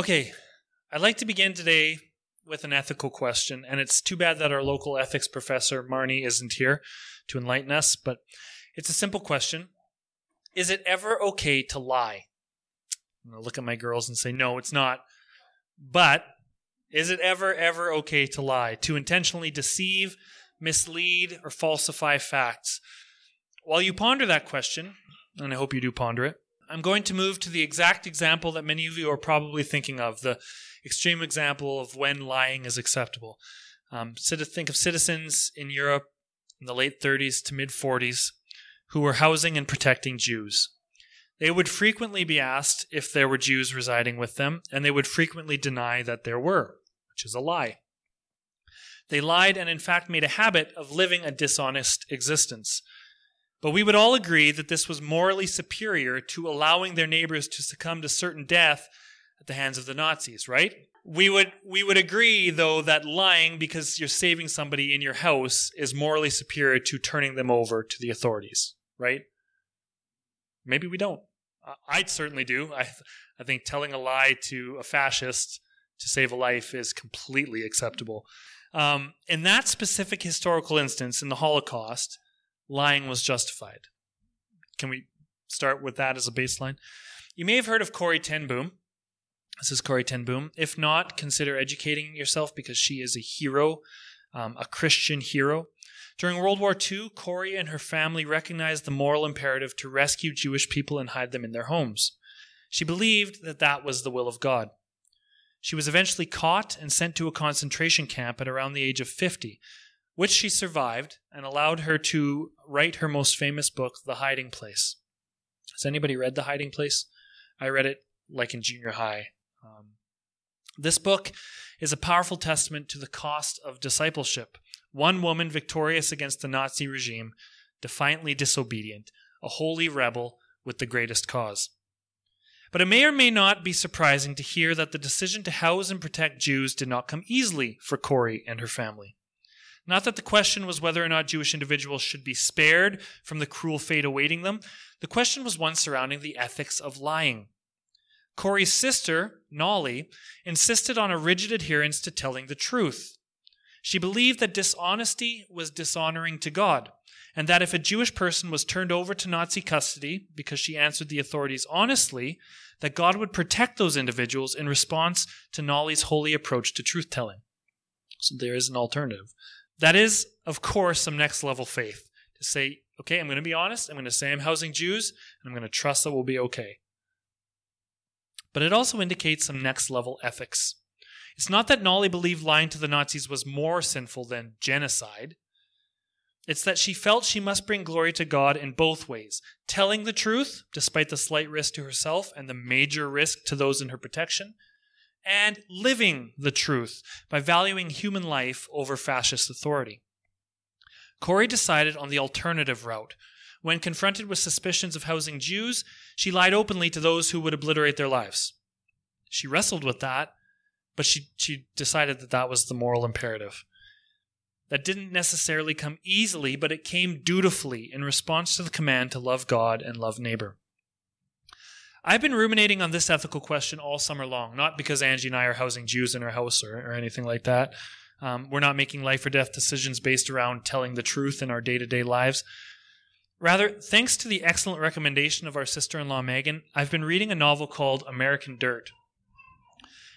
Okay, I'd like to begin today with an ethical question, and it's too bad that our local ethics professor, Marnie, isn't here to enlighten us, but it's a simple question. Is it ever okay to lie? I'm going to look at my girls and say, no, it's not. But is it ever, ever okay to lie, to intentionally deceive, mislead, or falsify facts? While you ponder that question, and I hope you do ponder it, I'm going to move to the exact example that many of you are probably thinking of the extreme example of when lying is acceptable. Um, think of citizens in Europe in the late 30s to mid 40s who were housing and protecting Jews. They would frequently be asked if there were Jews residing with them, and they would frequently deny that there were, which is a lie. They lied and, in fact, made a habit of living a dishonest existence. But we would all agree that this was morally superior to allowing their neighbors to succumb to certain death at the hands of the Nazis, right? We would we would agree though that lying because you're saving somebody in your house is morally superior to turning them over to the authorities, right? Maybe we don't. I'd certainly do. I I think telling a lie to a fascist to save a life is completely acceptable. Um, in that specific historical instance in the Holocaust, lying was justified. Can we start with that as a baseline? You may have heard of Corrie ten Boom. This is Corrie ten Boom. If not, consider educating yourself because she is a hero, um, a Christian hero. During World War II, Corrie and her family recognized the moral imperative to rescue Jewish people and hide them in their homes. She believed that that was the will of God. She was eventually caught and sent to a concentration camp at around the age of 50, which she survived and allowed her to write her most famous book, The Hiding Place. Has anybody read The Hiding Place? I read it like in junior high. Um, this book is a powerful testament to the cost of discipleship. One woman victorious against the Nazi regime, defiantly disobedient, a holy rebel with the greatest cause. But it may or may not be surprising to hear that the decision to house and protect Jews did not come easily for Corrie and her family. Not that the question was whether or not Jewish individuals should be spared from the cruel fate awaiting them. The question was one surrounding the ethics of lying. Corrie's sister, Nollie, insisted on a rigid adherence to telling the truth. She believed that dishonesty was dishonoring to God, and that if a Jewish person was turned over to Nazi custody because she answered the authorities honestly, that God would protect those individuals in response to Nollie's holy approach to truth telling. So there is an alternative. That is, of course, some next level faith to say, okay, I'm going to be honest, I'm going to say I'm housing Jews, and I'm going to trust that we'll be okay. But it also indicates some next level ethics. It's not that Nollie believed lying to the Nazis was more sinful than genocide. It's that she felt she must bring glory to God in both ways telling the truth, despite the slight risk to herself and the major risk to those in her protection, and living the truth by valuing human life over fascist authority. Corrie decided on the alternative route. When confronted with suspicions of housing Jews, she lied openly to those who would obliterate their lives. She wrestled with that, but she, she decided that that was the moral imperative. That didn't necessarily come easily, but it came dutifully in response to the command to love God and love neighbor. I've been ruminating on this ethical question all summer long, not because Angie and I are housing Jews in our house or, or anything like that. Um, we're not making life or death decisions based around telling the truth in our day to day lives. Rather, thanks to the excellent recommendation of our sister in law Megan, I've been reading a novel called American Dirt.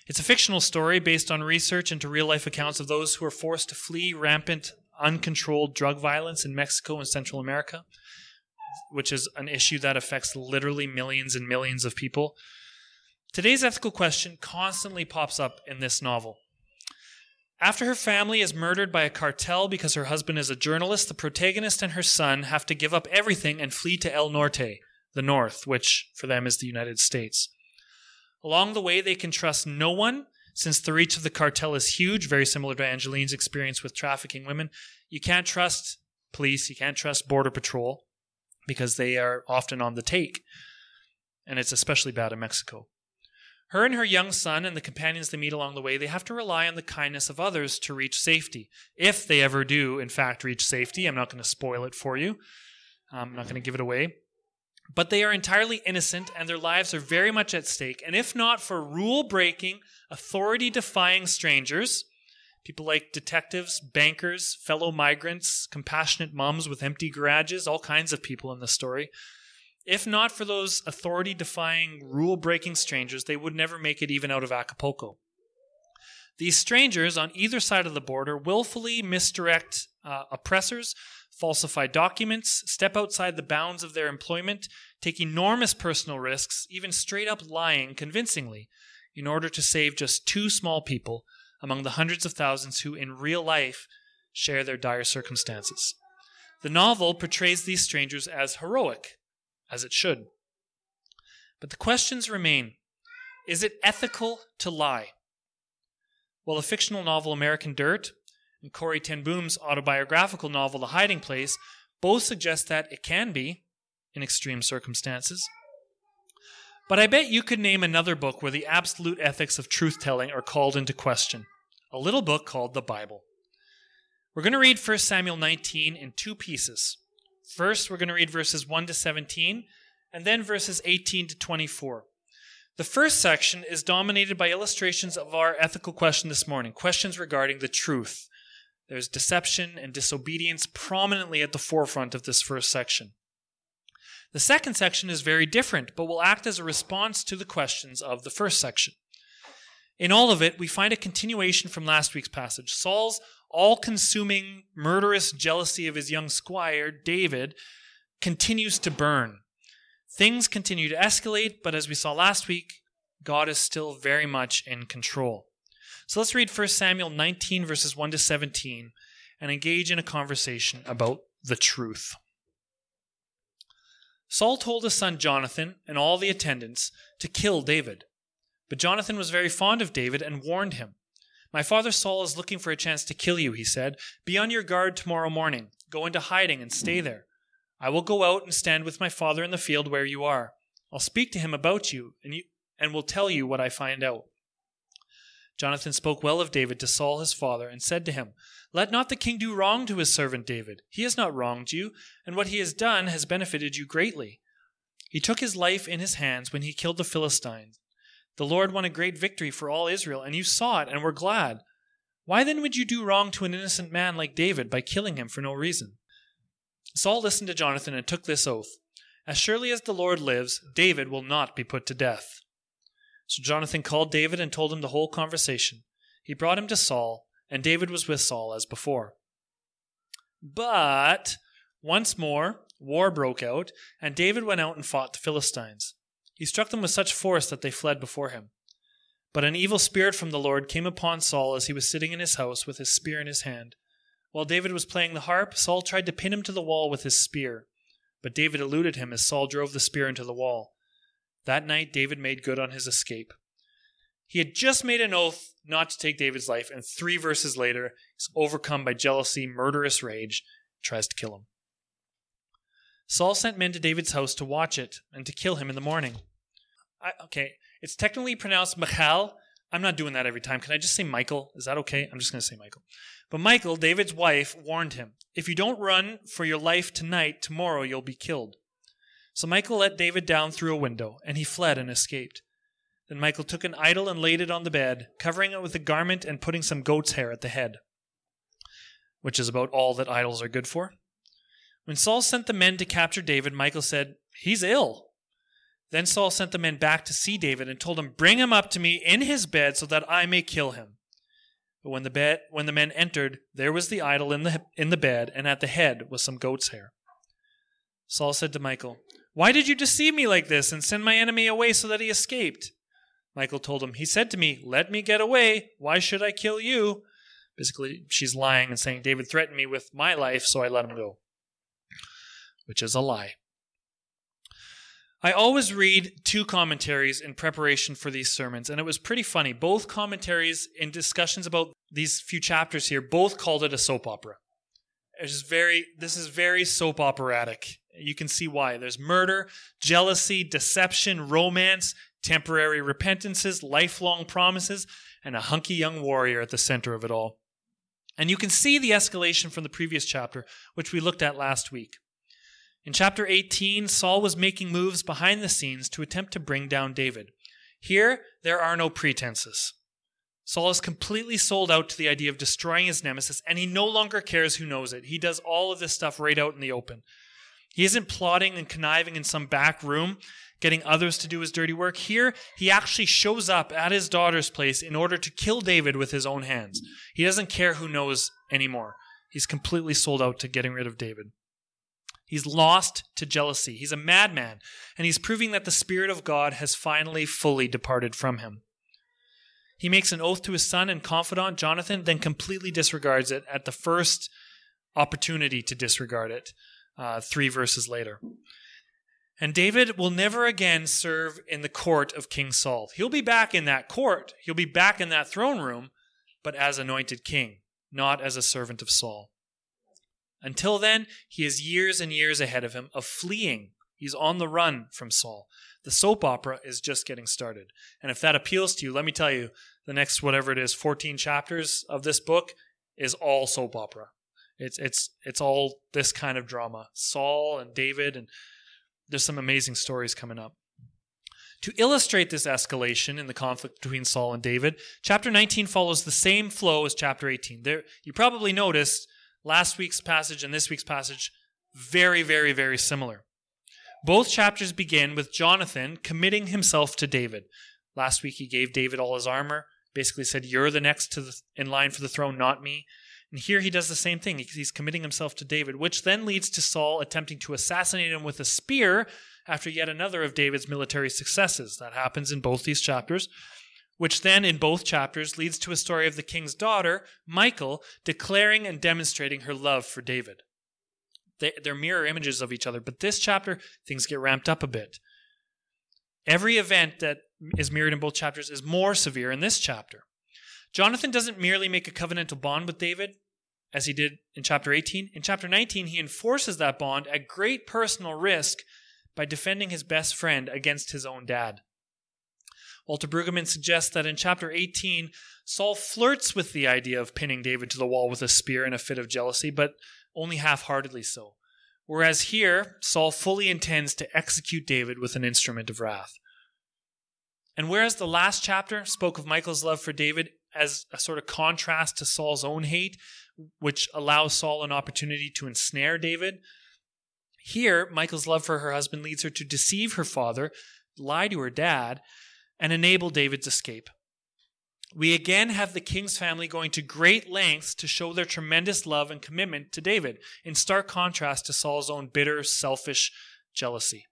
It's a fictional story based on research into real life accounts of those who were forced to flee rampant, uncontrolled drug violence in Mexico and Central America which is an issue that affects literally millions and millions of people. Today's ethical question constantly pops up in this novel. After her family is murdered by a cartel because her husband is a journalist, the protagonist and her son have to give up everything and flee to El Norte, the North, which for them is the United States. Along the way, they can trust no one since the reach of the cartel is huge, very similar to Angeline's experience with trafficking women. You can't trust police, you can't trust Border Patrol because they are often on the take. And it's especially bad in Mexico. Her and her young son and the companions they meet along the way, they have to rely on the kindness of others to reach safety. If they ever do, in fact, reach safety, I'm not going to spoil it for you. I'm not going to give it away. but they are entirely innocent and their lives are very much at stake. And if not for rule breaking, authority defying strangers, people like detectives, bankers, fellow migrants, compassionate moms with empty garages, all kinds of people in the story. If not for those authority defying, rule breaking strangers, they would never make it even out of Acapulco. These strangers on either side of the border willfully misdirect uh, oppressors, falsify documents, step outside the bounds of their employment, take enormous personal risks, even straight up lying convincingly, in order to save just two small people among the hundreds of thousands who, in real life, share their dire circumstances. The novel portrays these strangers as heroic, as it should. But the questions remain Is it ethical to lie? Well, the fictional novel American Dirt and Corrie ten Boom's autobiographical novel The Hiding Place both suggest that it can be, in extreme circumstances. But I bet you could name another book where the absolute ethics of truth telling are called into question a little book called the Bible. We're going to read 1 Samuel 19 in two pieces. First, we're going to read verses 1 to 17, and then verses 18 to 24. The first section is dominated by illustrations of our ethical question this morning, questions regarding the truth. There's deception and disobedience prominently at the forefront of this first section. The second section is very different, but will act as a response to the questions of the first section. In all of it, we find a continuation from last week's passage. Saul's all consuming, murderous jealousy of his young squire, David, continues to burn. Things continue to escalate, but as we saw last week, God is still very much in control. So let's read 1 Samuel 19, verses 1 to 17, and engage in a conversation about the truth. Saul told his son Jonathan and all the attendants to kill David. But Jonathan was very fond of David and warned him. My father Saul is looking for a chance to kill you, he said. Be on your guard tomorrow morning. Go into hiding and stay there. I will go out and stand with my father in the field where you are. I'll speak to him about you, and you and will tell you what I find out. Jonathan spoke well of David to Saul his father, and said to him, Let not the king do wrong to his servant David. He has not wronged you, and what he has done has benefited you greatly. He took his life in his hands when he killed the Philistines the Lord won a great victory for all Israel, and you saw it and were glad. Why then would you do wrong to an innocent man like David by killing him for no reason? Saul listened to Jonathan and took this oath As surely as the Lord lives, David will not be put to death. So Jonathan called David and told him the whole conversation. He brought him to Saul, and David was with Saul as before. But once more, war broke out, and David went out and fought the Philistines. He struck them with such force that they fled before him. But an evil spirit from the Lord came upon Saul as he was sitting in his house with his spear in his hand. While David was playing the harp, Saul tried to pin him to the wall with his spear. But David eluded him as Saul drove the spear into the wall. That night, David made good on his escape. He had just made an oath not to take David's life, and three verses later, he's overcome by jealousy, murderous rage, tries to kill him. Saul sent men to David's house to watch it and to kill him in the morning. I, okay, it's technically pronounced Michal. I'm not doing that every time. Can I just say Michael? Is that okay? I'm just going to say Michael. But Michael, David's wife, warned him If you don't run for your life tonight, tomorrow you'll be killed. So Michael let David down through a window, and he fled and escaped. Then Michael took an idol and laid it on the bed, covering it with a garment and putting some goat's hair at the head, which is about all that idols are good for. When Saul sent the men to capture David, Michael said, He's ill. Then Saul sent the men back to see David and told him, Bring him up to me in his bed so that I may kill him. But when the, bed, when the men entered, there was the idol in the, in the bed, and at the head was some goat's hair. Saul said to Michael, Why did you deceive me like this and send my enemy away so that he escaped? Michael told him, He said to me, Let me get away. Why should I kill you? Basically, she's lying and saying, David threatened me with my life, so I let him go which is a lie. I always read two commentaries in preparation for these sermons, and it was pretty funny. Both commentaries in discussions about these few chapters here both called it a soap opera. It's very, this is very soap operatic. You can see why. There's murder, jealousy, deception, romance, temporary repentances, lifelong promises, and a hunky young warrior at the center of it all. And you can see the escalation from the previous chapter, which we looked at last week. In chapter 18, Saul was making moves behind the scenes to attempt to bring down David. Here, there are no pretenses. Saul is completely sold out to the idea of destroying his nemesis, and he no longer cares who knows it. He does all of this stuff right out in the open. He isn't plotting and conniving in some back room, getting others to do his dirty work. Here, he actually shows up at his daughter's place in order to kill David with his own hands. He doesn't care who knows anymore. He's completely sold out to getting rid of David. He's lost to jealousy. He's a madman, and he's proving that the Spirit of God has finally fully departed from him. He makes an oath to his son and confidant, Jonathan, then completely disregards it at the first opportunity to disregard it, uh, three verses later. And David will never again serve in the court of King Saul. He'll be back in that court, he'll be back in that throne room, but as anointed king, not as a servant of Saul. Until then, he has years and years ahead of him of fleeing. He's on the run from Saul. The soap opera is just getting started. And if that appeals to you, let me tell you, the next whatever it is, 14 chapters of this book is all soap opera. It's it's it's all this kind of drama. Saul and David and there's some amazing stories coming up. To illustrate this escalation in the conflict between Saul and David, chapter 19 follows the same flow as chapter 18. There you probably noticed last week's passage and this week's passage very very very similar. Both chapters begin with Jonathan committing himself to David. Last week he gave David all his armor, basically said, You're the next to the, in line for the throne, not me. And here he does the same thing. He's committing himself to David, which then leads to Saul attempting to assassinate him with a spear after yet another of David's military successes. That happens in both these chapters, which then in both chapters leads to a story of the king's daughter, Michael, declaring and demonstrating her love for David. They're mirror images of each other. But this chapter, things get ramped up a bit. Every event that is mirrored in both chapters is more severe in this chapter. Jonathan doesn't merely make a covenantal bond with David, as he did in chapter 18. In chapter 19, he enforces that bond at great personal risk by defending his best friend against his own dad. Walter Brueggemann suggests that in chapter 18, Saul flirts with the idea of pinning David to the wall with a spear in a fit of jealousy, but only half heartedly so. Whereas here, Saul fully intends to execute David with an instrument of wrath. And whereas the last chapter spoke of Michael's love for David as a sort of contrast to Saul's own hate, which allows Saul an opportunity to ensnare David, here, Michael's love for her husband leads her to deceive her father, lie to her dad, and enable David's escape. We again have the king's family going to great lengths to show their tremendous love and commitment to David, in stark contrast to Saul's own bitter, selfish jealousy.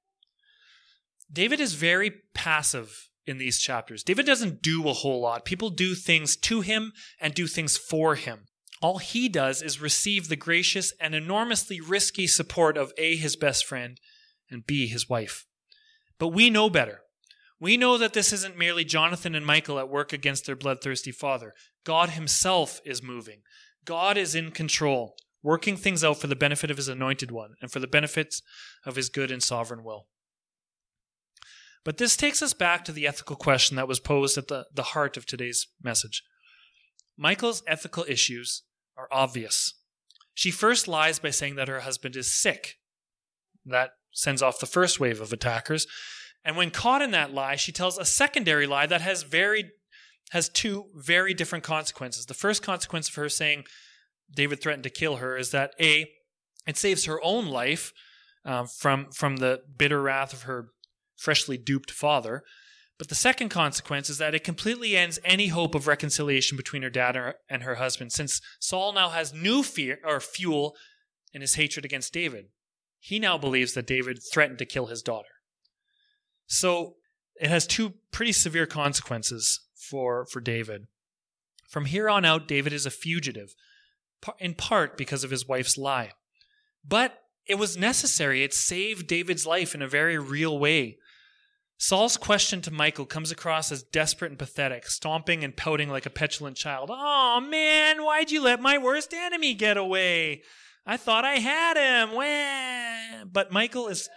David is very passive in these chapters. David doesn't do a whole lot. People do things to him and do things for him. All he does is receive the gracious and enormously risky support of A, his best friend, and B, his wife. But we know better. We know that this isn't merely Jonathan and Michael at work against their bloodthirsty father. God himself is moving. God is in control, working things out for the benefit of his anointed one and for the benefits of his good and sovereign will. But this takes us back to the ethical question that was posed at the, the heart of today's message. Michael's ethical issues are obvious. She first lies by saying that her husband is sick. That sends off the first wave of attackers. And when caught in that lie, she tells a secondary lie that has very has two very different consequences. The first consequence of her saying David threatened to kill her is that a it saves her own life uh, from from the bitter wrath of her freshly duped father. But the second consequence is that it completely ends any hope of reconciliation between her dad and her husband, since Saul now has new fear or fuel in his hatred against David. He now believes that David threatened to kill his daughter. So it has two pretty severe consequences for, for David. From here on out, David is a fugitive, in part because of his wife's lie. But it was necessary. It saved David's life in a very real way. Saul's question to Michael comes across as desperate and pathetic, stomping and pouting like a petulant child. Oh man, why'd you let my worst enemy get away? I thought I had him. Wah. But Michael is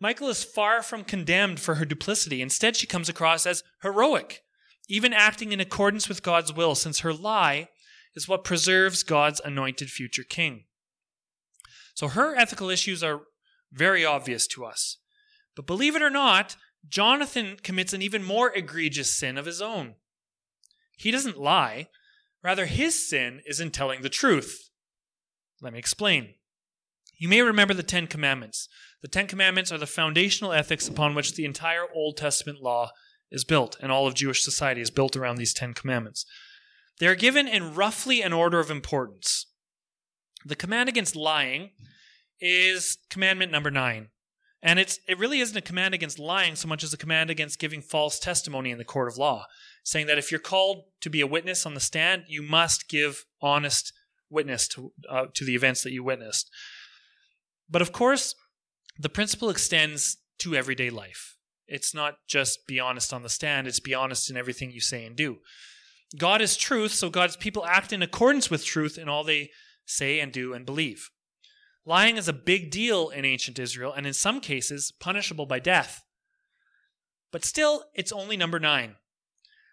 Michal is far from condemned for her duplicity. Instead, she comes across as heroic, even acting in accordance with God's will, since her lie is what preserves God's anointed future king. So her ethical issues are very obvious to us. But believe it or not, Jonathan commits an even more egregious sin of his own. He doesn't lie, rather, his sin is in telling the truth. Let me explain. You may remember the Ten Commandments. The Ten Commandments are the foundational ethics upon which the entire Old Testament law is built, and all of Jewish society is built around these Ten Commandments. They are given in roughly an order of importance. The command against lying is commandment number nine. And it's it really isn't a command against lying so much as a command against giving false testimony in the court of law, saying that if you're called to be a witness on the stand, you must give honest witness to uh, to the events that you witnessed. But of course, the principle extends to everyday life. It's not just be honest on the stand, it's be honest in everything you say and do. God is truth, so God's people act in accordance with truth in all they say and do and believe. Lying is a big deal in ancient Israel and in some cases punishable by death. But still, it's only number nine.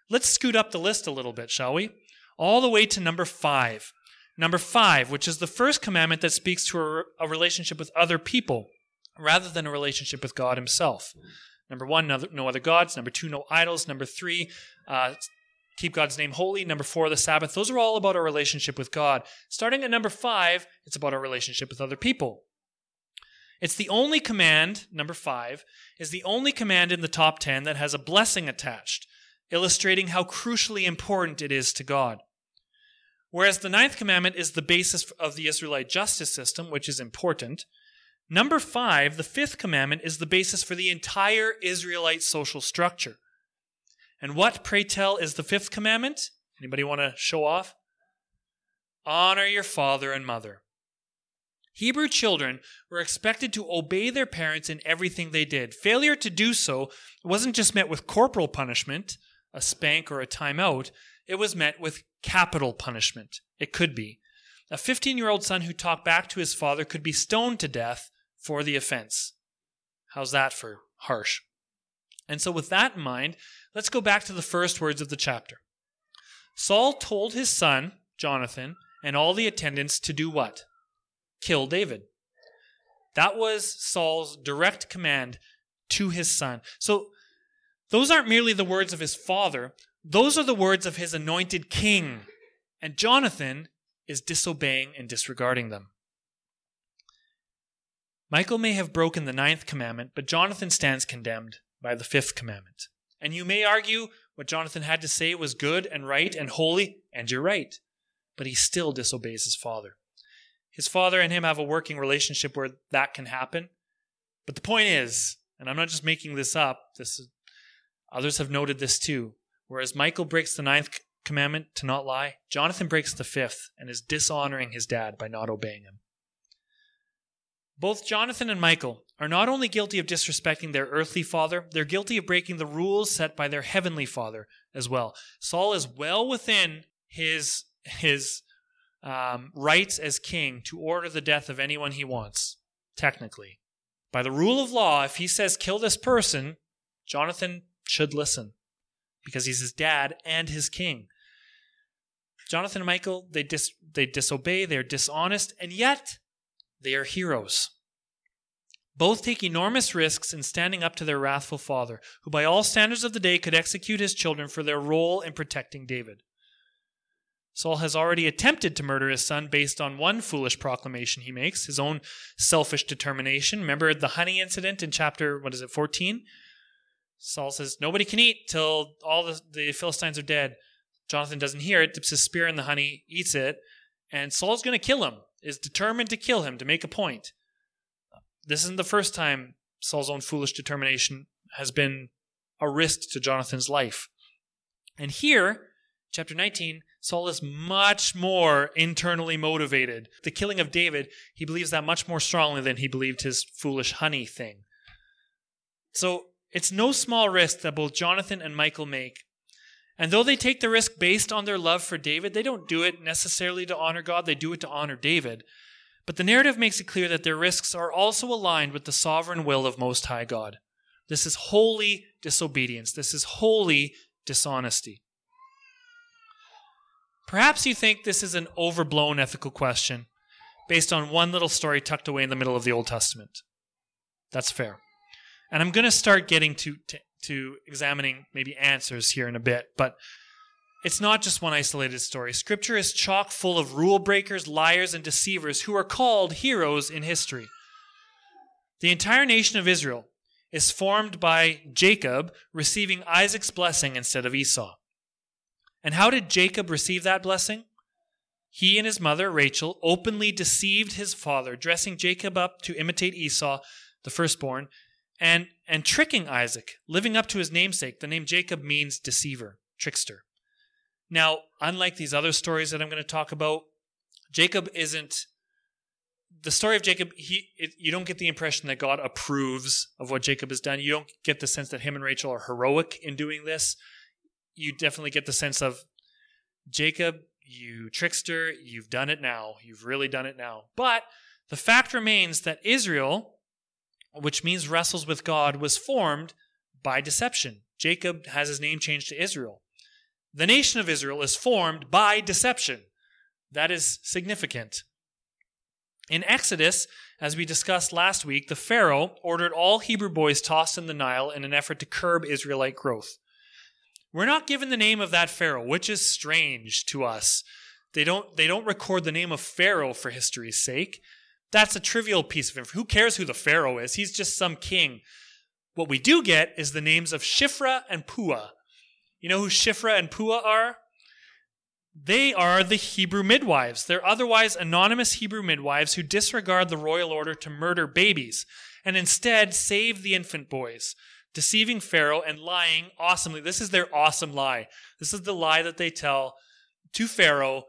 Let's scoot up the list a little bit, shall we? All the way to number five. Number five, which is the first commandment that speaks to a, a relationship with other people rather than a relationship with God Himself. Number one, no other, gods. Number two, no idols. Number three, uh, keep God's name holy. Number four, the Sabbath. Those are all about our relationship with God. Starting at number five, it's about our relationship with other people. It's the only command, number five, is the only command in the top ten that has a blessing attached, illustrating how crucially important it is to God. Whereas the ninth commandment is the basis of the Israelite justice system, which is important, number five, the fifth commandment, is the basis for the entire Israelite social structure. And what, pray tell, is the fifth commandment? Anybody want to show off? Honor your father and mother. Hebrew children were expected to obey their parents in everything they did. Failure to do so wasn't just met with corporal punishment, a spank or a timeout, it was met with capital punishment. It could be. A 15 year old son who talked back to his father could be stoned to death for the offense. How's that for harsh? And so, with that in mind, let's go back to the first words of the chapter. Saul told his son, Jonathan, and all the attendants to do what? Kill David. That was Saul's direct command to his son. So, those aren't merely the words of his father, those are the words of his anointed king. And Jonathan is disobeying and disregarding them. Michael may have broken the ninth commandment, but Jonathan stands condemned by the fifth commandment. And you may argue what Jonathan had to say was good and right and holy, and you're right. But he still disobeys his father. His father and him have a working relationship where that can happen. But the point is, and I'm not just making this up, this is, others have noted this too. Whereas Michael breaks the ninth commandment to not lie, Jonathan breaks the fifth and is dishonoring his dad by not obeying him. Both Jonathan and Michael are not only guilty of disrespecting their earthly father, they're guilty of breaking the rules set by their heavenly father as well. Saul is well within his his um, rights as king to order the death of anyone he wants, technically. By the rule of law, if he says kill this person, Jonathan should listen because he's his dad and his king. Jonathan and Michael, they dis- they disobey, they're dishonest, and yet they are heroes. Both take enormous risks in standing up to their wrathful father, who by all standards of the day could execute his children for their role in protecting David. Saul has already attempted to murder his son based on one foolish proclamation he makes, his own selfish determination. Remember the honey incident in chapter, what is it, 14? Saul says, Nobody can eat till all the, the Philistines are dead. Jonathan doesn't hear it, dips his spear in the honey, eats it, and Saul's going to kill him is determined to kill him to make a point. This isn't the first time Saul's own foolish determination has been a risk to Jonathan's life. And here, chapter 19, Saul is much more internally motivated. The killing of David, he believes that much more strongly than he believed his foolish honey thing. So it's no small risk that both Jonathan and Michael make and though they take the risk based on their love for David, they don't do it necessarily to honor God, they do it to honor David. But the narrative makes it clear that their risks are also aligned with the sovereign will of Most High God. This is holy disobedience. This is holy dishonesty. Perhaps you think this is an overblown ethical question based on one little story tucked away in the middle of the Old Testament. That's fair. And I'm going to start getting to, to, to examining maybe answers here in a bit, but it's not just one isolated story. Scripture is chock full of rule breakers, liars, and deceivers who are called heroes in history. The entire nation of Israel is formed by Jacob receiving Isaac's blessing instead of Esau. And how did Jacob receive that blessing? He and his mother, Rachel, openly deceived his father, dressing Jacob up to imitate Esau, the firstborn, and, and tricking Isaac, living up to his namesake. The name Jacob means deceiver, trickster. Now, unlike these other stories that I'm going to talk about, Jacob isn't the story of Jacob. He it, you don't get the impression that God approves of what Jacob has done. You don't get the sense that him and Rachel are heroic in doing this. You definitely get the sense of Jacob, you trickster, you've done it now. You've really done it now. But the fact remains that Israel, which means wrestles with God, was formed by deception. Jacob has his name changed to Israel. The nation of Israel is formed by deception. That is significant. In Exodus, as we discussed last week, the Pharaoh ordered all Hebrew boys tossed in the Nile in an effort to curb Israelite growth. We're not given the name of that Pharaoh, which is strange to us. They don't, they don't record the name of Pharaoh for history's sake. That's a trivial piece of information. Who cares who the Pharaoh is? He's just some king. What we do get is the names of Shiphrah and Puah. You know who Shiphrah and Puah are? They are the Hebrew midwives. They're otherwise anonymous Hebrew midwives who disregard the royal order to murder babies and instead save the infant boys, deceiving Pharaoh and lying awesomely. This is their awesome lie. This is the lie that they tell to Pharaoh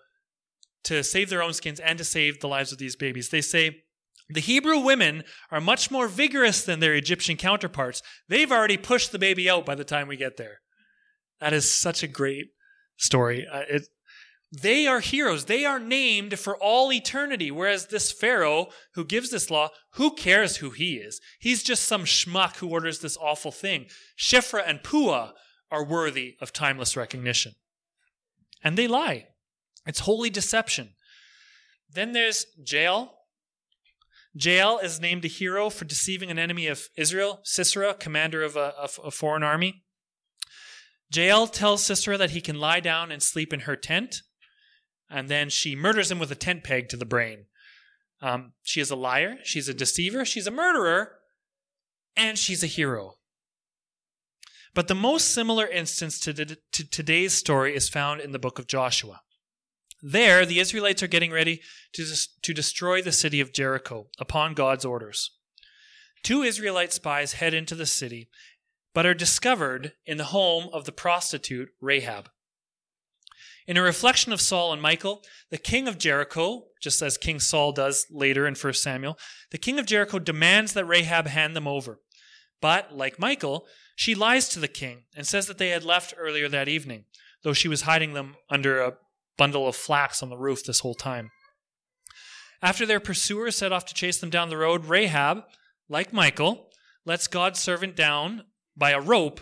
to save their own skins and to save the lives of these babies. They say, the Hebrew women are much more vigorous than their Egyptian counterparts. They've already pushed the baby out by the time we get there. That is such a great story. Uh, it, they are heroes. They are named for all eternity. Whereas this Pharaoh who gives this law, who cares who he is? He's just some schmuck who orders this awful thing. Shiphrah and Puah are worthy of timeless recognition. And they lie. It's holy deception. Then there's Jael. Jael is named a hero for deceiving an enemy of Israel, Sisera, commander of a, a foreign army. Jael tells Sisera that he can lie down and sleep in her tent, and then she murders him with a tent peg to the brain. Um, she is a liar, she's a deceiver, she's a murderer, and she's a hero. But the most similar instance to, to today's story is found in the book of Joshua. There, the Israelites are getting ready to, to destroy the city of Jericho upon God's orders. Two Israelite spies head into the city but are discovered in the home of the prostitute Rahab. In a reflection of Saul and Michael, the king of Jericho, just as King Saul does later in 1 Samuel, the king of Jericho demands that Rahab hand them over. But, like Michael, she lies to the king and says that they had left earlier that evening, though she was hiding them under a bundle of flax on the roof this whole time. After their pursuers set off to chase them down the road, Rahab, like Michael, lets God's servant down by a rope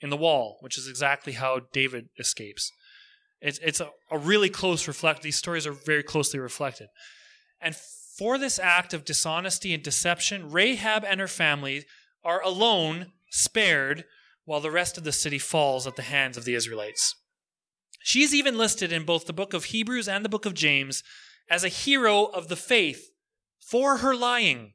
in the wall, which is exactly how David escapes. It's, it's a, a really close reflect. These stories are very closely reflected. And for this act of dishonesty and deception, Rahab and her family are alone spared while the rest of the city falls at the hands of the Israelites. She's even listed in both the book of Hebrews and the book of James as a hero of the faith for her lying.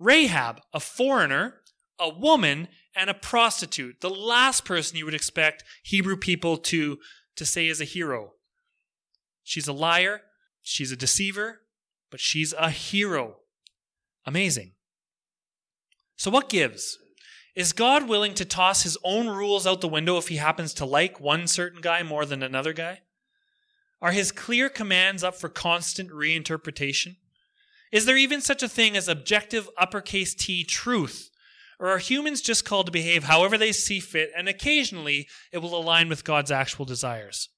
Rahab, a foreigner, a woman, and a prostitute, the last person you would expect Hebrew people to, to say is a hero. She's a liar, she's a deceiver, but she's a hero. Amazing. So, what gives? Is God willing to toss his own rules out the window if he happens to like one certain guy more than another guy? Are his clear commands up for constant reinterpretation? Is there even such a thing as objective uppercase T truth or are humans just called to behave however they see fit, and occasionally it will align with God's actual desires?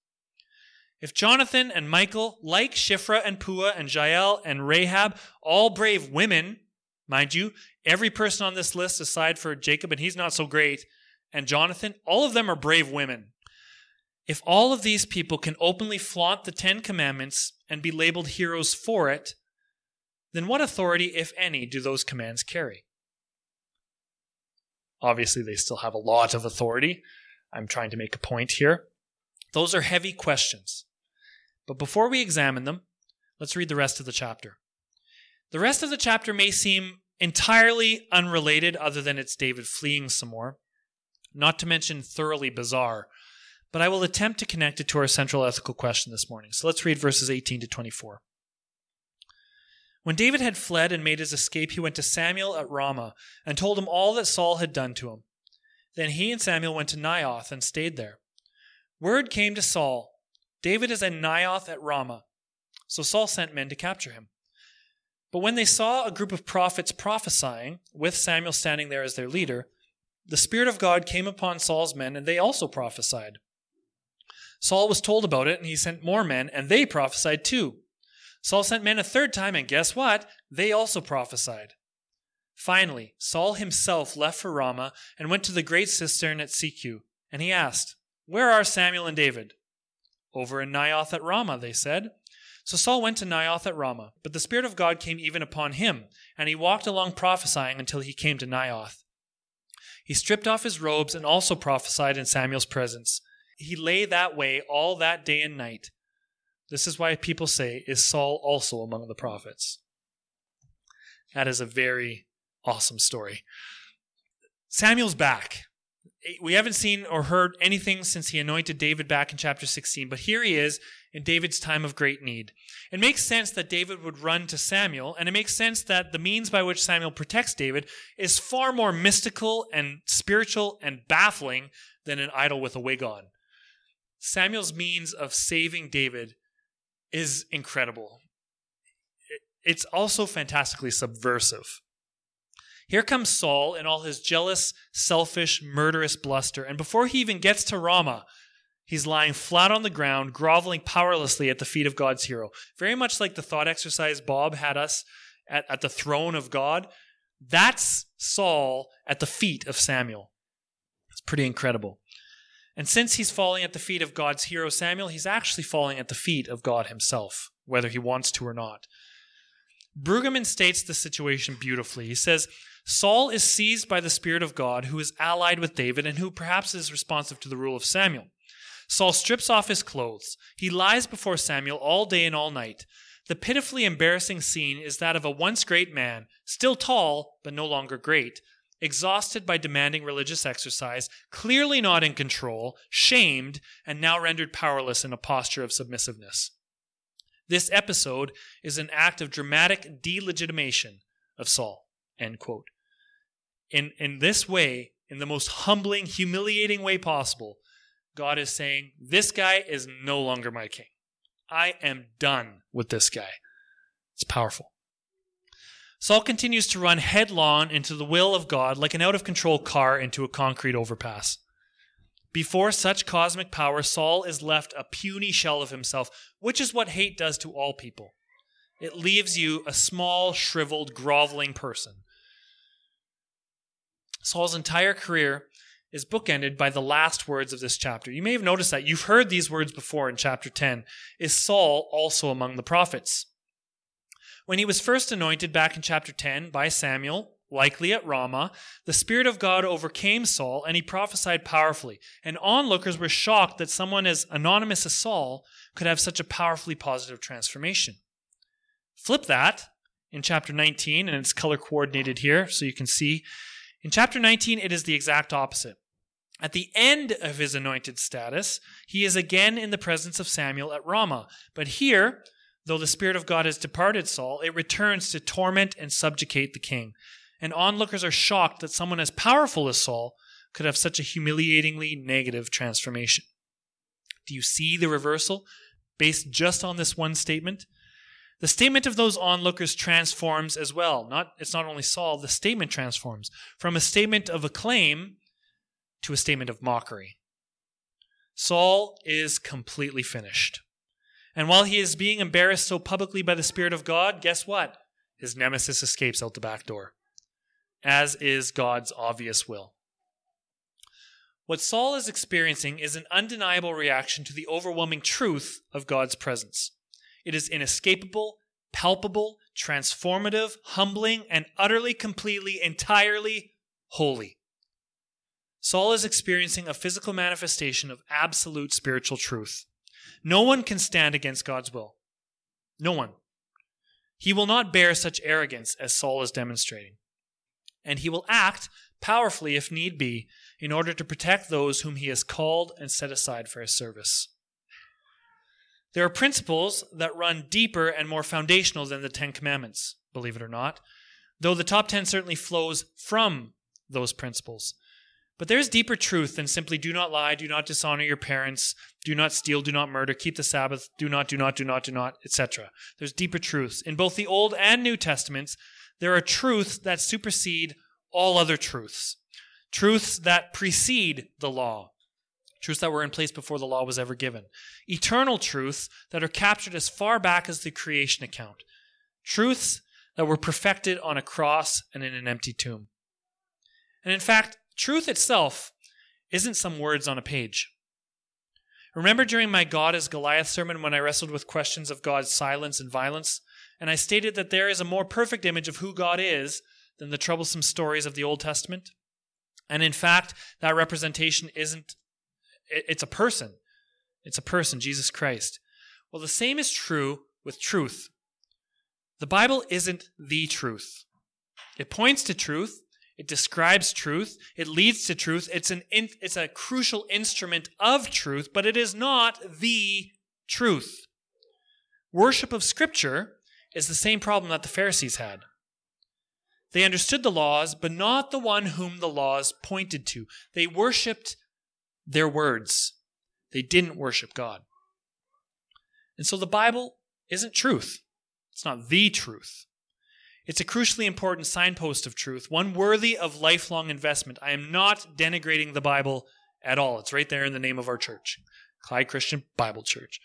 If Jonathan and Michael, like Shiphrah and Puah and Jael and Rahab, all brave women, mind you, every person on this list aside for Jacob, and he's not so great, and Jonathan, all of them are brave women. If all of these people can openly flaunt the Ten Commandments and be labeled heroes for it, then what authority, if any, do those commands carry? obviously they still have a lot of authority. I'm trying to make a point here. Those are heavy questions. But before we examine them, let's read the rest of the chapter. The rest of the chapter may seem entirely unrelated, other than it's David fleeing some more, not to mention thoroughly bizarre, but I will attempt to connect it to our central ethical question this morning. So let's read verses 18 to 24. When David had fled and made his escape, he went to Samuel at Ramah and told him all that Saul had done to him. Then he and Samuel went to Naioth and stayed there. Word came to Saul David is at Naioth at Ramah. So Saul sent men to capture him. But when they saw a group of prophets prophesying, with Samuel standing there as their leader, the Spirit of God came upon Saul's men, and they also prophesied. Saul was told about it, and he sent more men, and they prophesied too. Saul sent men a third time, and guess what? They also prophesied. Finally, Saul himself left for Ramah and went to the great cistern at Seku, and he asked, Where are Samuel and David? Over in Naioth at Ramah, they said. So Saul went to Naioth at Ramah, but the Spirit of God came even upon him, and he walked along prophesying until he came to Naioth. He stripped off his robes and also prophesied in Samuel's presence. He lay that way all that day and night. This is why people say, Is Saul also among the prophets? That is a very awesome story. Samuel's back. We haven't seen or heard anything since he anointed David back in chapter 16, but here he is in David's time of great need. It makes sense that David would run to Samuel, and it makes sense that the means by which Samuel protects David is far more mystical and spiritual and baffling than an idol with a wig on. Samuel's means of saving David is incredible. It's also fantastically subversive. Here comes Saul in all his jealous, selfish, murderous bluster, and before he even gets to Ramah, he's lying flat on the ground, groveling powerlessly at the feet of God's hero. Very much like the thought exercise Bob had us at, at the throne of God. That's Saul at the feet of Samuel. It's pretty incredible. And since he's falling at the feet of God's hero Samuel, he's actually falling at the feet of God himself, whether he wants to or not. Brueggemann states the situation beautifully. He says, Saul is seized by the Spirit of God, who is allied with David and who perhaps is responsive to the rule of Samuel. Saul strips off his clothes. He lies before Samuel all day and all night. The pitifully embarrassing scene is that of a once great man, still tall, but no longer great, exhausted by demanding religious exercise, clearly not in control, shamed, and now rendered powerless in a posture of submissiveness. This episode is an act of dramatic delegitimation of Saul. End quote. In, in this way, in the most humbling, humiliating way possible, God is saying, This guy is no longer my king. I am done with this guy. It's powerful. Saul continues to run headlong into the will of God like an out of control car into a concrete overpass. Before such cosmic power, Saul is left a puny shell of himself, which is what hate does to all people. It leaves you a small, shriveled, groveling person. Saul's entire career is bookended by the last words of this chapter. You may have noticed that. You've heard these words before in chapter 10. Is Saul also among the prophets? When he was first anointed back in chapter 10 by Samuel, likely at Ramah, the Spirit of God overcame Saul and he prophesied powerfully. And onlookers were shocked that someone as anonymous as Saul could have such a powerfully positive transformation. Flip that in chapter 19, and it's color coordinated here so you can see. In chapter 19, it is the exact opposite. At the end of his anointed status, he is again in the presence of Samuel at Ramah. But here, Though the Spirit of God has departed Saul, it returns to torment and subjugate the king. And onlookers are shocked that someone as powerful as Saul could have such a humiliatingly negative transformation. Do you see the reversal based just on this one statement? The statement of those onlookers transforms as well. Not, it's not only Saul, the statement transforms from a statement of acclaim to a statement of mockery. Saul is completely finished. And while he is being embarrassed so publicly by the Spirit of God, guess what? His nemesis escapes out the back door, as is God's obvious will. What Saul is experiencing is an undeniable reaction to the overwhelming truth of God's presence. It is inescapable, palpable, transformative, humbling, and utterly, completely, entirely holy. Saul is experiencing a physical manifestation of absolute spiritual truth. No one can stand against God's will. No one. He will not bear such arrogance as Saul is demonstrating. And he will act powerfully if need be in order to protect those whom he has called and set aside for his service. There are principles that run deeper and more foundational than the Ten Commandments, believe it or not, though the top 10 certainly flows from those principles. But there's deeper truth than simply do not lie, do not dishonor your parents, do not steal, do not murder, keep the Sabbath, do not, do not, do not, do not, etc. There's deeper truths. In both the Old and New Testaments, there are truths that supersede all other truths, truths that precede the law, truths that were in place before the law was ever given, eternal truths that are captured as far back as the creation account, truths that were perfected on a cross and in an empty tomb. And in fact, truth itself isn't some words on a page. Remember during my God is Goliath sermon when I wrestled with questions of God's silence and violence? And I stated that there is a more perfect image of who God is than the troublesome stories of the Old Testament. And in fact, that representation isn't, it's a person. It's a person, Jesus Christ. Well, the same is true with truth. The Bible isn't the truth. It points to truth, it describes truth, it leads to truth, it's, an in, it's a crucial instrument of truth, but it is not the truth. Worship of Scripture is the same problem that the Pharisees had. They understood the laws, but not the one whom the laws pointed to. They worshiped their words. They didn't worship God. And so the Bible isn't truth. It's not the truth. It's a crucially important signpost of truth, one worthy of lifelong investment. I am not denigrating the Bible at all. It's right there in the name of our church, Clyde Christian Bible Church.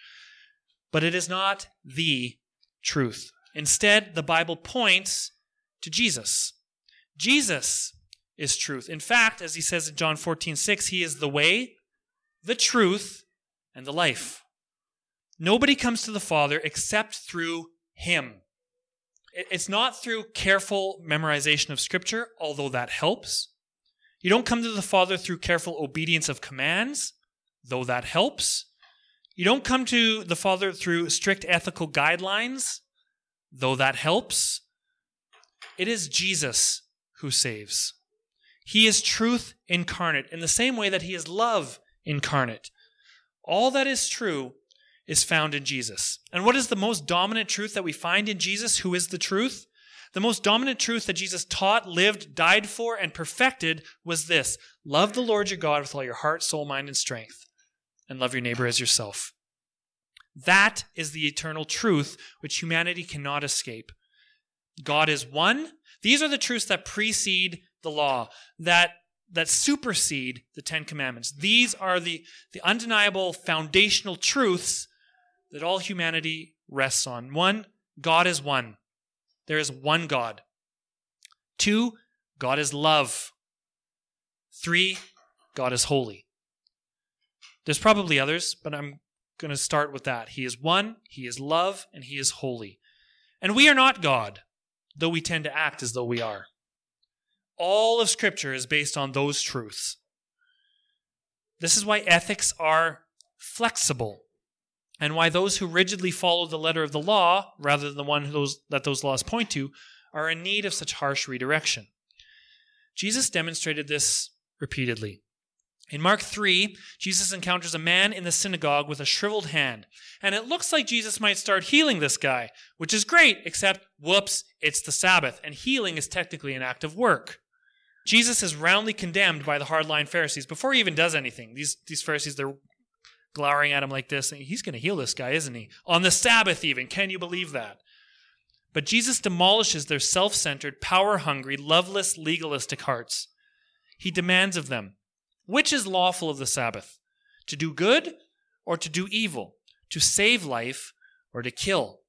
But it is not the truth. Instead, the Bible points to Jesus. Jesus is truth. In fact, as he says in John 14, 6, he is the way, the truth, and the life. Nobody comes to the Father except through him. It's not through careful memorization of Scripture, although that helps. You don't come to the Father through careful obedience of commands, though that helps. You don't come to the Father through strict ethical guidelines, though that helps. It is Jesus who saves. He is truth incarnate in the same way that he is love incarnate. All that is true is found in Jesus. And what is the most dominant truth that we find in Jesus, who is the truth? The most dominant truth that Jesus taught, lived, died for, and perfected was this love the Lord your God with all your heart, soul, mind, and strength, and love your neighbor as yourself. That is the eternal truth which humanity cannot escape. God is one. These are the truths that precede the law, that that supersede the Ten Commandments. These are the, the undeniable foundational truths that all humanity rests on. One, God is one. There is one God. Two, God is love. Three, God is holy. There's probably others, but I'm going to start with that. He is one, He is love, and He is holy. And we are not God though we tend to act as though we are. All of Scripture is based on those truths. This is why ethics are flexible, and why those who rigidly follow the letter of the law, rather than the one those, that those laws point to, are in need of such harsh redirection. Jesus demonstrated this repeatedly. In Mark 3, Jesus encounters a man in the synagogue with a shriveled hand. And it looks like Jesus might start healing this guy, which is great, except, whoops, it's the Sabbath, and healing is technically an act of work. Jesus is roundly condemned by the hardline Pharisees before he even does anything. These, these Pharisees, they're glowering at him like this, he's going to heal this guy, isn't he? On the Sabbath, even. Can you believe that? But Jesus demolishes their self centered, power hungry, loveless, legalistic hearts. He demands of them which is lawful of the Sabbath? To do good or to do evil? To save life or to kill?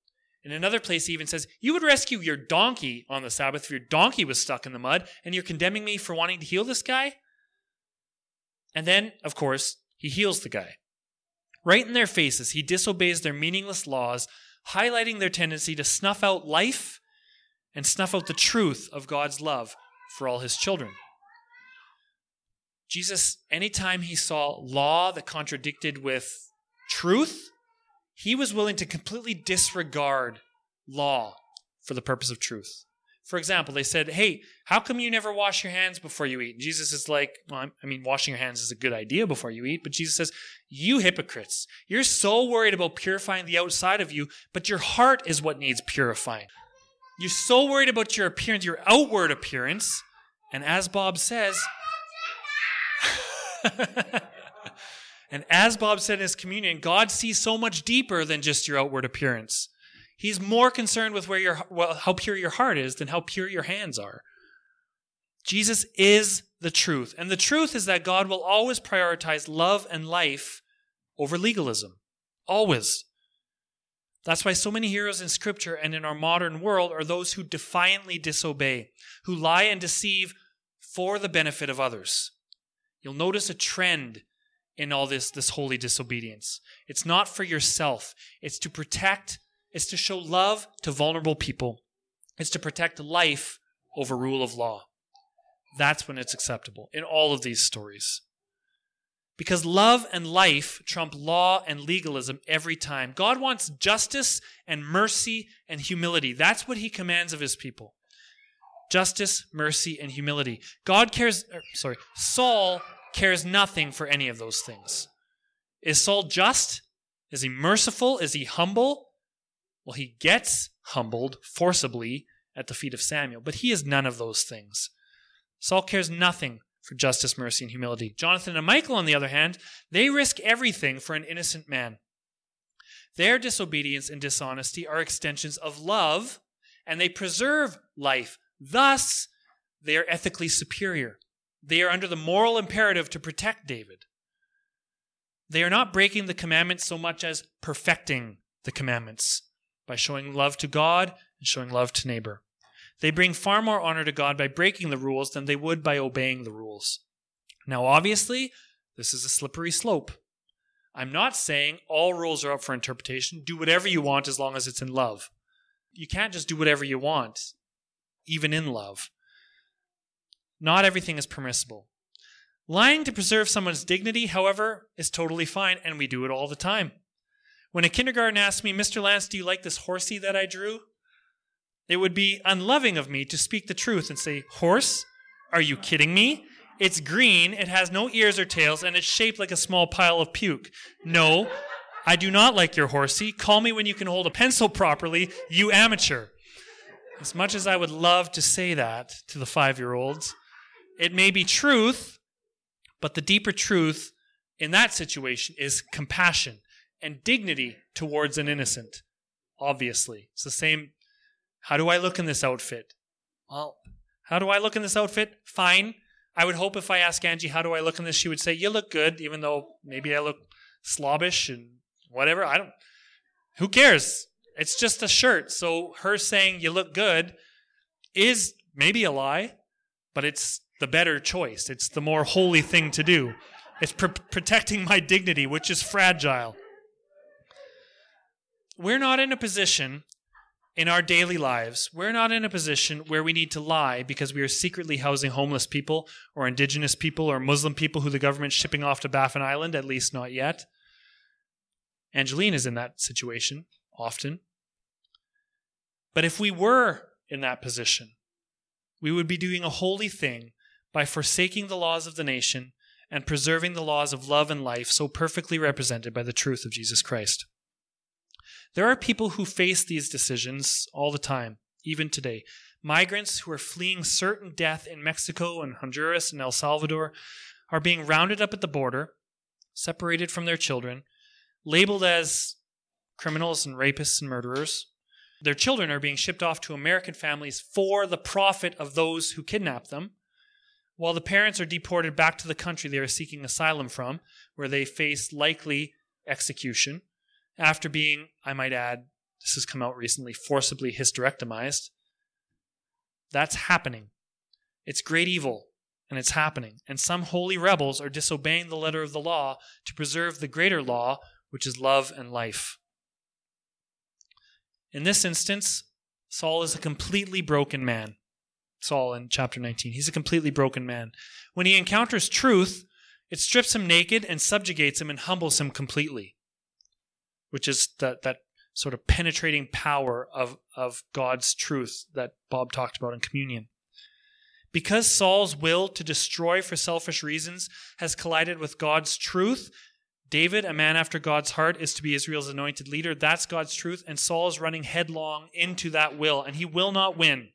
In another place, he even says, You would rescue your donkey on the Sabbath if your donkey was stuck in the mud, and you're condemning me for wanting to heal this guy? And then, of course, he heals the guy. Right in their faces, he disobeys their meaningless laws, highlighting their tendency to snuff out life and snuff out the truth of God's love for all his children. Jesus, anytime he saw law that contradicted with truth, he was willing to completely disregard law for the purpose of truth. For example, they said, Hey, how come you never wash your hands before you eat? And Jesus is like, Well, I mean, washing your hands is a good idea before you eat, but Jesus says, You hypocrites, you're so worried about purifying the outside of you, but your heart is what needs purifying. You're so worried about your appearance, your outward appearance. And as Bob says, and as Bob said in his communion, God sees so much deeper than just your outward appearance. He's more concerned with where your well, how pure your heart is than how pure your hands are. Jesus is the truth, and the truth is that God will always prioritize love and life over legalism. Always. That's why so many heroes in scripture and in our modern world are those who defiantly disobey, who lie and deceive for the benefit of others. You'll notice a trend in all this, this holy disobedience. It's not for yourself, it's to protect is to show love to vulnerable people. It's to protect life over rule of law. That's when it's acceptable in all of these stories. Because love and life trump law and legalism every time. God wants justice and mercy and humility. That's what he commands of his people. Justice, mercy, and humility. God cares, er, sorry, Saul cares nothing for any of those things. Is Saul just? Is he merciful? Is he humble? Well, he gets humbled forcibly at the feet of Samuel, but he is none of those things. Saul cares nothing for justice, mercy, and humility. Jonathan and Michal, on the other hand, they risk everything for an innocent man. Their disobedience and dishonesty are extensions of love, and they preserve life. Thus, they are ethically superior. They are under the moral imperative to protect David. They are not breaking the commandments so much as perfecting the commandments by showing love to God and showing love to neighbor. They bring far more honor to God by breaking the rules than they would by obeying the rules. Now, obviously, this is a slippery slope. I'm not saying all rules are up for interpretation. Do whatever you want as long as it's in love. You can't just do whatever you want, even in love. Not everything is permissible. Lying to preserve someone's dignity, however, is totally fine, and we do it all the time. When a kindergarten asked me, Mr. Lance, do you like this horsey that I drew? It would be unloving of me to speak the truth and say, Horse? Are you kidding me? It's green, it has no ears or tails, and it's shaped like a small pile of puke. No, I do not like your horsey. Call me when you can hold a pencil properly, you amateur. As much as I would love to say that to the five year olds, it may be truth, but the deeper truth in that situation is compassion and dignity towards an innocent. Obviously. It's the same. How do I look in this outfit? Well, how do I look in this outfit? Fine. I would hope if I ask Angie, how do I look in this, she would say, you look good, even though maybe I look slobbish and whatever. I don't, who cares? It's just a shirt. So her saying you look good is maybe a lie, but it's the better choice. It's the more holy thing to do. It's pr- protecting my dignity, which is fragile we're not in a position in our daily lives, we're not in a position where we need to lie because we are secretly housing homeless people or indigenous people or Muslim people who the government's shipping off to Baffin Island, at least not yet. Angeline is in that situation often. But if we were in that position, we would be doing a holy thing by forsaking the laws of the nation and preserving the laws of love and life so perfectly represented by the truth of Jesus Christ. There are people who face these decisions all the time, even today. Migrants who are fleeing certain death in Mexico and Honduras and El Salvador are being rounded up at the border, separated from their children, labeled as criminals and rapists and murderers. Their children are being shipped off to American families for the profit of those who kidnap them, while the parents are deported back to the country they are seeking asylum from, where they face likely execution after being, I might add, this has come out recently, forcibly hysterectomized. That's happening. It's great evil, and it's happening. And some holy rebels are disobeying the letter of the law to preserve the greater law, which is love and life. In this instance, Saul is a completely broken man. Saul in chapter 19. He's a completely broken man. When he encounters truth, it strips him naked and subjugates him and humbles him completely, which is that, that sort of penetrating power of, of God's truth that Bob talked about in communion. Because Saul's will to destroy for selfish reasons has collided with God's truth, David, a man after God's heart, is to be Israel's anointed leader. That's God's truth. And Saul is running headlong into that will, and he will not win.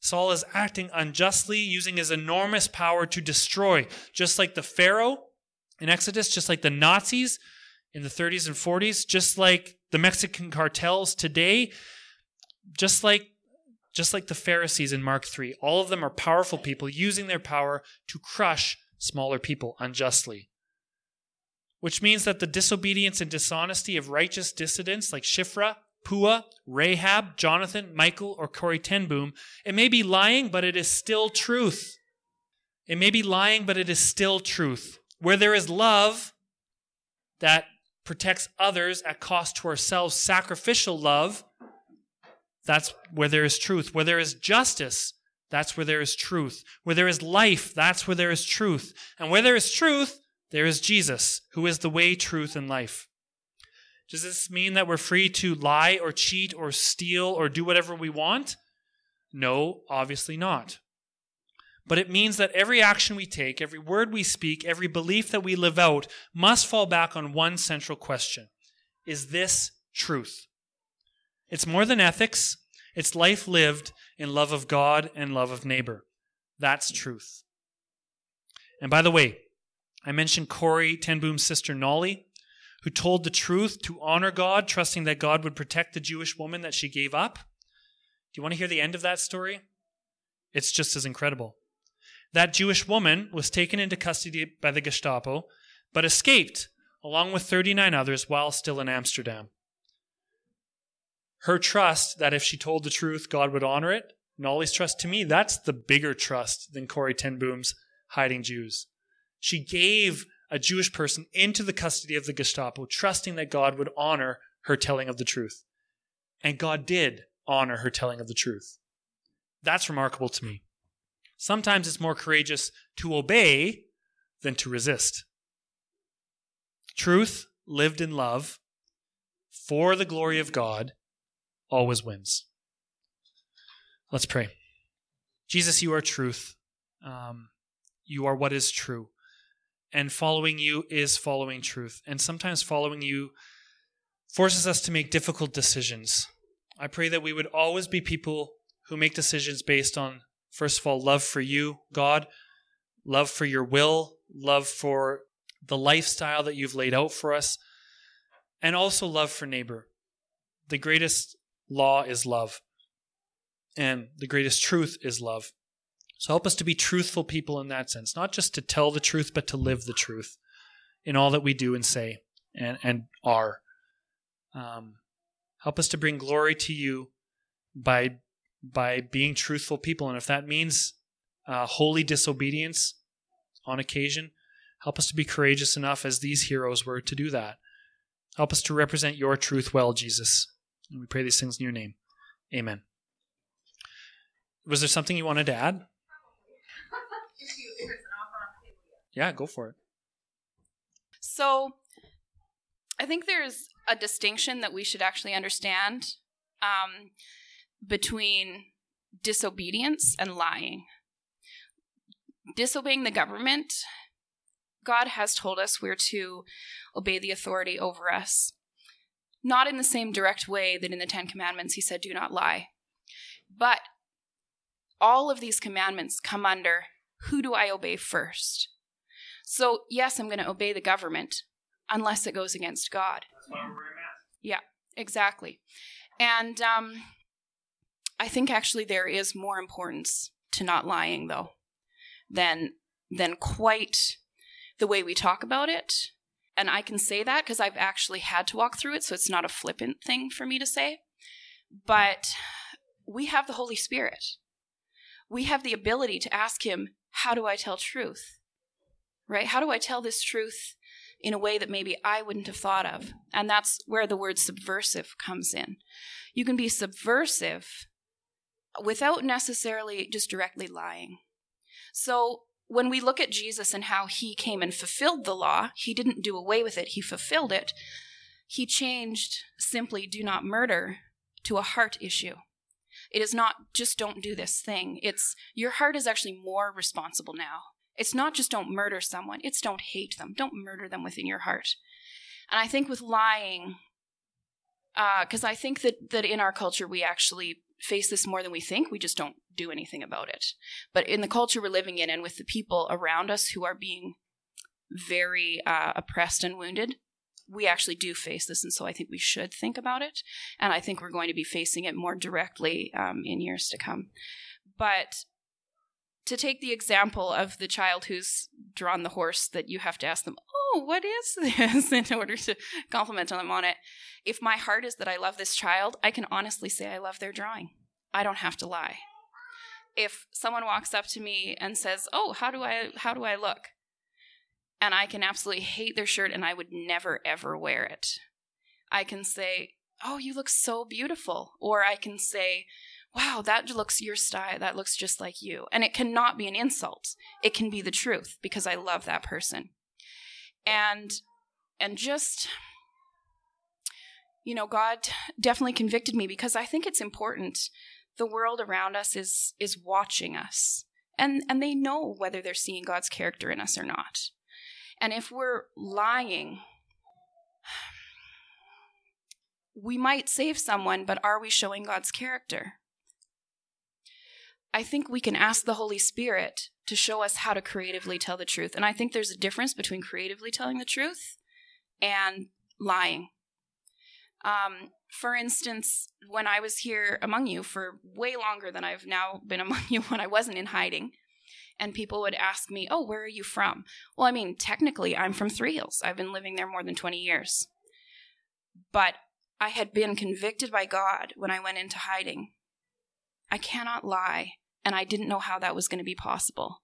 Saul is acting unjustly, using his enormous power to destroy, just like the Pharaoh in Exodus, just like the Nazis in the 30s and 40s, just like the Mexican cartels today, just like just like the Pharisees in Mark 3. All of them are powerful people using their power to crush smaller people unjustly. Which means that the disobedience and dishonesty of righteous dissidents like Shiphrah, Puah, Rahab, Jonathan, Michal, or Corrie ten Boom, it may be lying, but it is still truth. It may be lying, but it is still truth. Where there is love that protects others at cost to ourselves, sacrificial love, that's where there is truth. Where there is justice, that's where there is truth. Where there is life, that's where there is truth. And where there is truth, there is Jesus, who is the way, truth, and life. Does this mean that we're free to lie or cheat or steal or do whatever we want? No, obviously not. But it means that every action we take, every word we speak, every belief that we live out must fall back on one central question Is this truth? It's more than ethics, it's life lived in love of God and love of neighbor. That's truth. And by the way, I mentioned Corrie ten Boom's sister Nollie, who told the truth to honor God, trusting that God would protect the Jewish woman that she gave up. Do you want to hear the end of that story? It's just as incredible. That Jewish woman was taken into custody by the Gestapo, but escaped along with 39 others while still in Amsterdam. Her trust that if she told the truth, God would honor it. Nollie's trust to me, that's the bigger trust than Corrie ten Boom's hiding Jews. She gave a Jewish person into the custody of the Gestapo, trusting that God would honor her telling of the truth. And God did honor her telling of the truth. That's remarkable to me. Sometimes it's more courageous to obey than to resist. Truth lived in love for the glory of God always wins. Let's pray. Jesus, you are truth. Um, you are what is true. And following you is following truth. And sometimes following you forces us to make difficult decisions. I pray that we would always be people who make decisions based on First of all, love for you, God, love for your will, love for the lifestyle that you've laid out for us, and also love for neighbor. The greatest law is love, and the greatest truth is love. So help us to be truthful people in that sense, not just to tell the truth, but to live the truth in all that we do and say and, and are. Um, help us to bring glory to you by by being truthful people. And if that means uh, holy disobedience on occasion, help us to be courageous enough as these heroes were to do that. Help us to represent your truth well, Jesus. And we pray these things in your name. Amen. Was there something you wanted to add? Yeah, go for it. So, I think there's a distinction that we should actually understand. Um, between disobedience and lying. Disobeying the government, God has told us we're to obey the authority over us. Not in the same direct way that in the Ten Commandments he said, do not lie. But all of these commandments come under who do I obey first? So, yes, I'm going to obey the government unless it goes against God. Yeah, exactly. And um, I think actually there is more importance to not lying though than than quite the way we talk about it. And I can say that because I've actually had to walk through it, so it's not a flippant thing for me to say. But we have the Holy Spirit. We have the ability to ask him, how do I tell truth? Right? How do I tell this truth in a way that maybe I wouldn't have thought of? And that's where the word subversive comes in. You can be subversive without necessarily just directly lying. So when we look at Jesus and how he came and fulfilled the law, he didn't do away with it, he fulfilled it. He changed simply do not murder to a heart issue. It is not just don't do this thing. It's your heart is actually more responsible now. It's not just don't murder someone, it's don't hate them. Don't murder them within your heart. And I think with lying, because uh, I think that, that in our culture we actually face this more than we think. We just don't do anything about it. But in the culture we're living in and with the people around us who are being very uh, oppressed and wounded, we actually do face this. And so I think we should think about it. And I think we're going to be facing it more directly um, in years to come. But to take the example of the child who's drawn the horse that you have to ask them, oh, what is this, in order to compliment them on it. If my heart is that I love this child, I can honestly say I love their drawing. I don't have to lie. If someone walks up to me and says, "Oh, how do I how do I look?" and I can absolutely hate their shirt and I would never ever wear it. I can say, "Oh, you look so beautiful." Or I can say, wow, that looks your style. That looks just like you. And it cannot be an insult. It can be the truth because I love that person. And and just you know, God definitely convicted me because I think it's important. The world around us is is watching us. And and they know whether they're seeing God's character in us or not. And if we're lying, we might save someone, but are we showing God's character? I think we can ask the Holy Spirit to show us how to creatively tell the truth. And I think there's a difference between creatively telling the truth and lying. Um, for instance, when I was here among you for way longer than I've now been among you when I wasn't in hiding, and people would ask me, Oh, where are you from? Well, I mean, technically, I'm from Three Hills. I've been living there more than 20 years. But I had been convicted by God when I went into hiding. I cannot lie and I didn't know how that was going to be possible.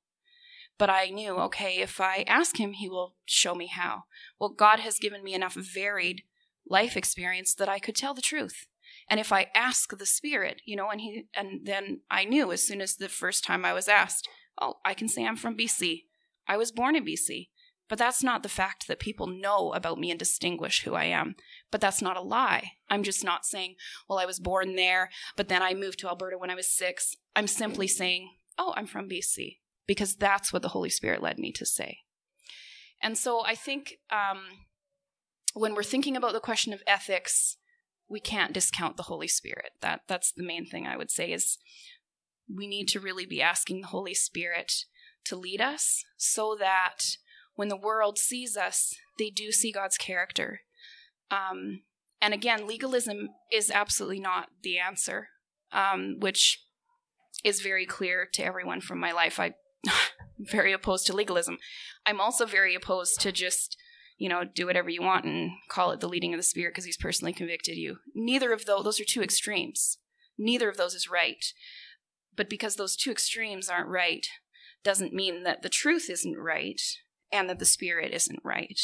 But I knew, okay, if I ask him, he will show me how. Well, God has given me enough varied life experience that I could tell the truth. And if I ask the Spirit, you know, and he, and then I knew as soon as the first time I was asked, oh, I can say I'm from BC. I was born in BC. But that's not the fact that people know about me and distinguish who I am. But that's not a lie. I'm just not saying, well, I was born there, but then I moved to Alberta when I was six. I'm simply saying, oh, I'm from BC, because that's what the Holy Spirit led me to say. And so I think um, when we're thinking about the question of ethics, we can't discount the Holy Spirit. That that's the main thing I would say is we need to really be asking the Holy Spirit to lead us so that when the world sees us, they do see God's character. Um, and again, legalism is absolutely not the answer, um, which is very clear to everyone from my life. I'm very opposed to legalism. I'm also very opposed to just, you know, do whatever you want and call it the leading of the Spirit because He's personally convicted you. Neither of those, those are two extremes. Neither of those is right. But because those two extremes aren't right, doesn't mean that the truth isn't right and that the spirit isn't right.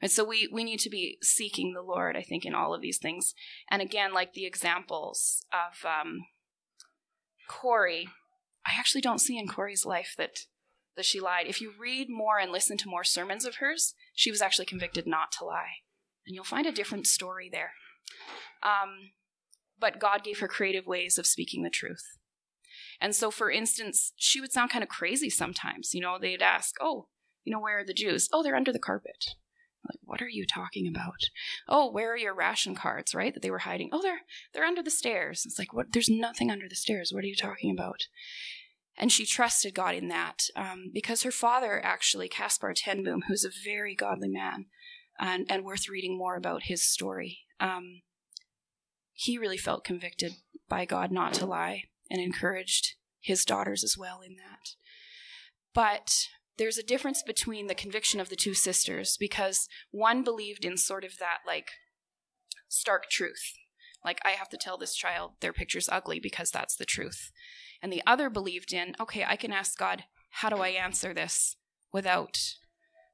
And so we we need to be seeking the Lord, I think, in all of these things. And again, like the examples of um, Corrie, I actually don't see in Corrie's life that that she lied. If you read more and listen to more sermons of hers, she was actually convicted not to lie, and you'll find a different story there. Um, but God gave her creative ways of speaking the truth. And so, for instance, she would sound kind of crazy sometimes. You know, they'd ask, Oh, you know, where are the Jews? Oh, they're under the carpet. Like, what are you talking about? Oh, where are your ration cards, right? That they were hiding. Oh, they're they're under the stairs. It's like, what there's nothing under the stairs. What are you talking about? And she trusted God in that. Um, because her father, actually, Caspar ten Boom, who's a very godly man and, and worth reading more about his story, um, he really felt convicted by God not to lie and encouraged his daughters as well in that. But there's a difference between the conviction of the two sisters because one believed in sort of that like stark truth. Like, I have to tell this child their picture's ugly because that's the truth. And the other believed in, okay, I can ask God, how do I answer this without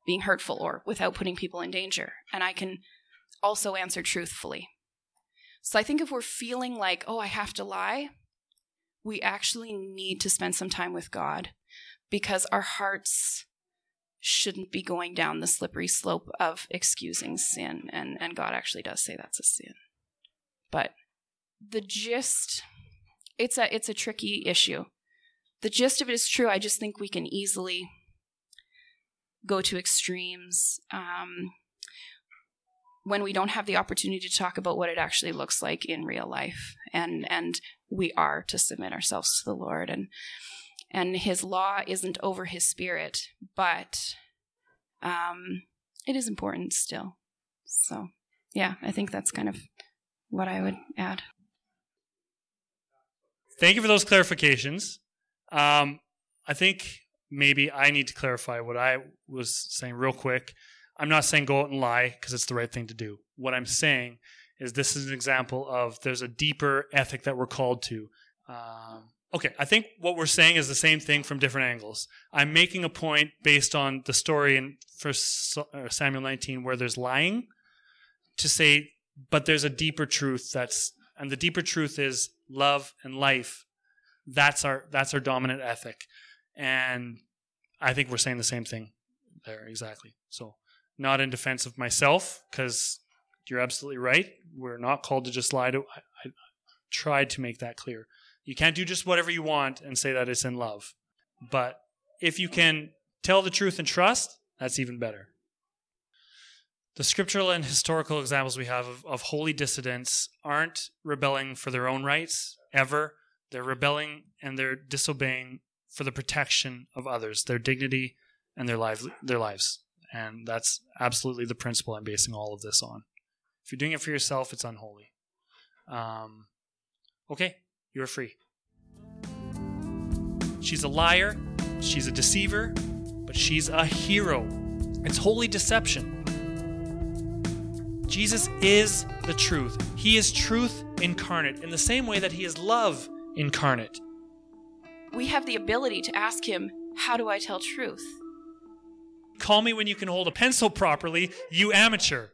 being hurtful or without putting people in danger? And I can also answer truthfully. So I think if we're feeling like, oh, I have to lie, we actually need to spend some time with God because our hearts shouldn't be going down the slippery slope of excusing sin and and God actually does say that's a sin. But the gist it's a it's a tricky issue. The gist of it is true. I just think we can easily go to extremes um, when we don't have the opportunity to talk about what it actually looks like in real life, and and we are to submit ourselves to the Lord, and and His law isn't over His Spirit, but um, it is important still. So yeah, I think that's kind of what I would add. Thank you for those clarifications. Um, I think maybe I need to clarify what I was saying real quick. I'm not saying go out and lie because it's the right thing to do. What I'm saying is this is an example of there's a deeper ethic that we're called to. Um, okay, I think what we're saying is the same thing from different angles. I'm making a point based on the story in First uh, Samuel 19 where there's lying to say, but there's a deeper truth that's, and the deeper truth is love and life. That's our that's our dominant ethic, and I think we're saying the same thing there exactly. So not in defense of myself because you're absolutely right. We're not called to just lie to. I, I tried to make that clear. You can't do just whatever you want and say that it's in love. But if you can tell the truth and trust, that's even better. The scriptural and historical examples we have of, of holy dissidents aren't rebelling for their own rights ever. They're rebelling and they're disobeying for the protection of others, their dignity and their lives, their lives. And that's absolutely the principle I'm basing all of this on. If you're doing it for yourself, it's unholy. Um, okay, you're free. She's a liar, she's a deceiver, but she's a hero. It's holy deception. Jesus is the truth. He is truth incarnate in the same way that he is love incarnate. We have the ability to ask him, How do I tell truth? Call me when you can hold a pencil properly, you amateur.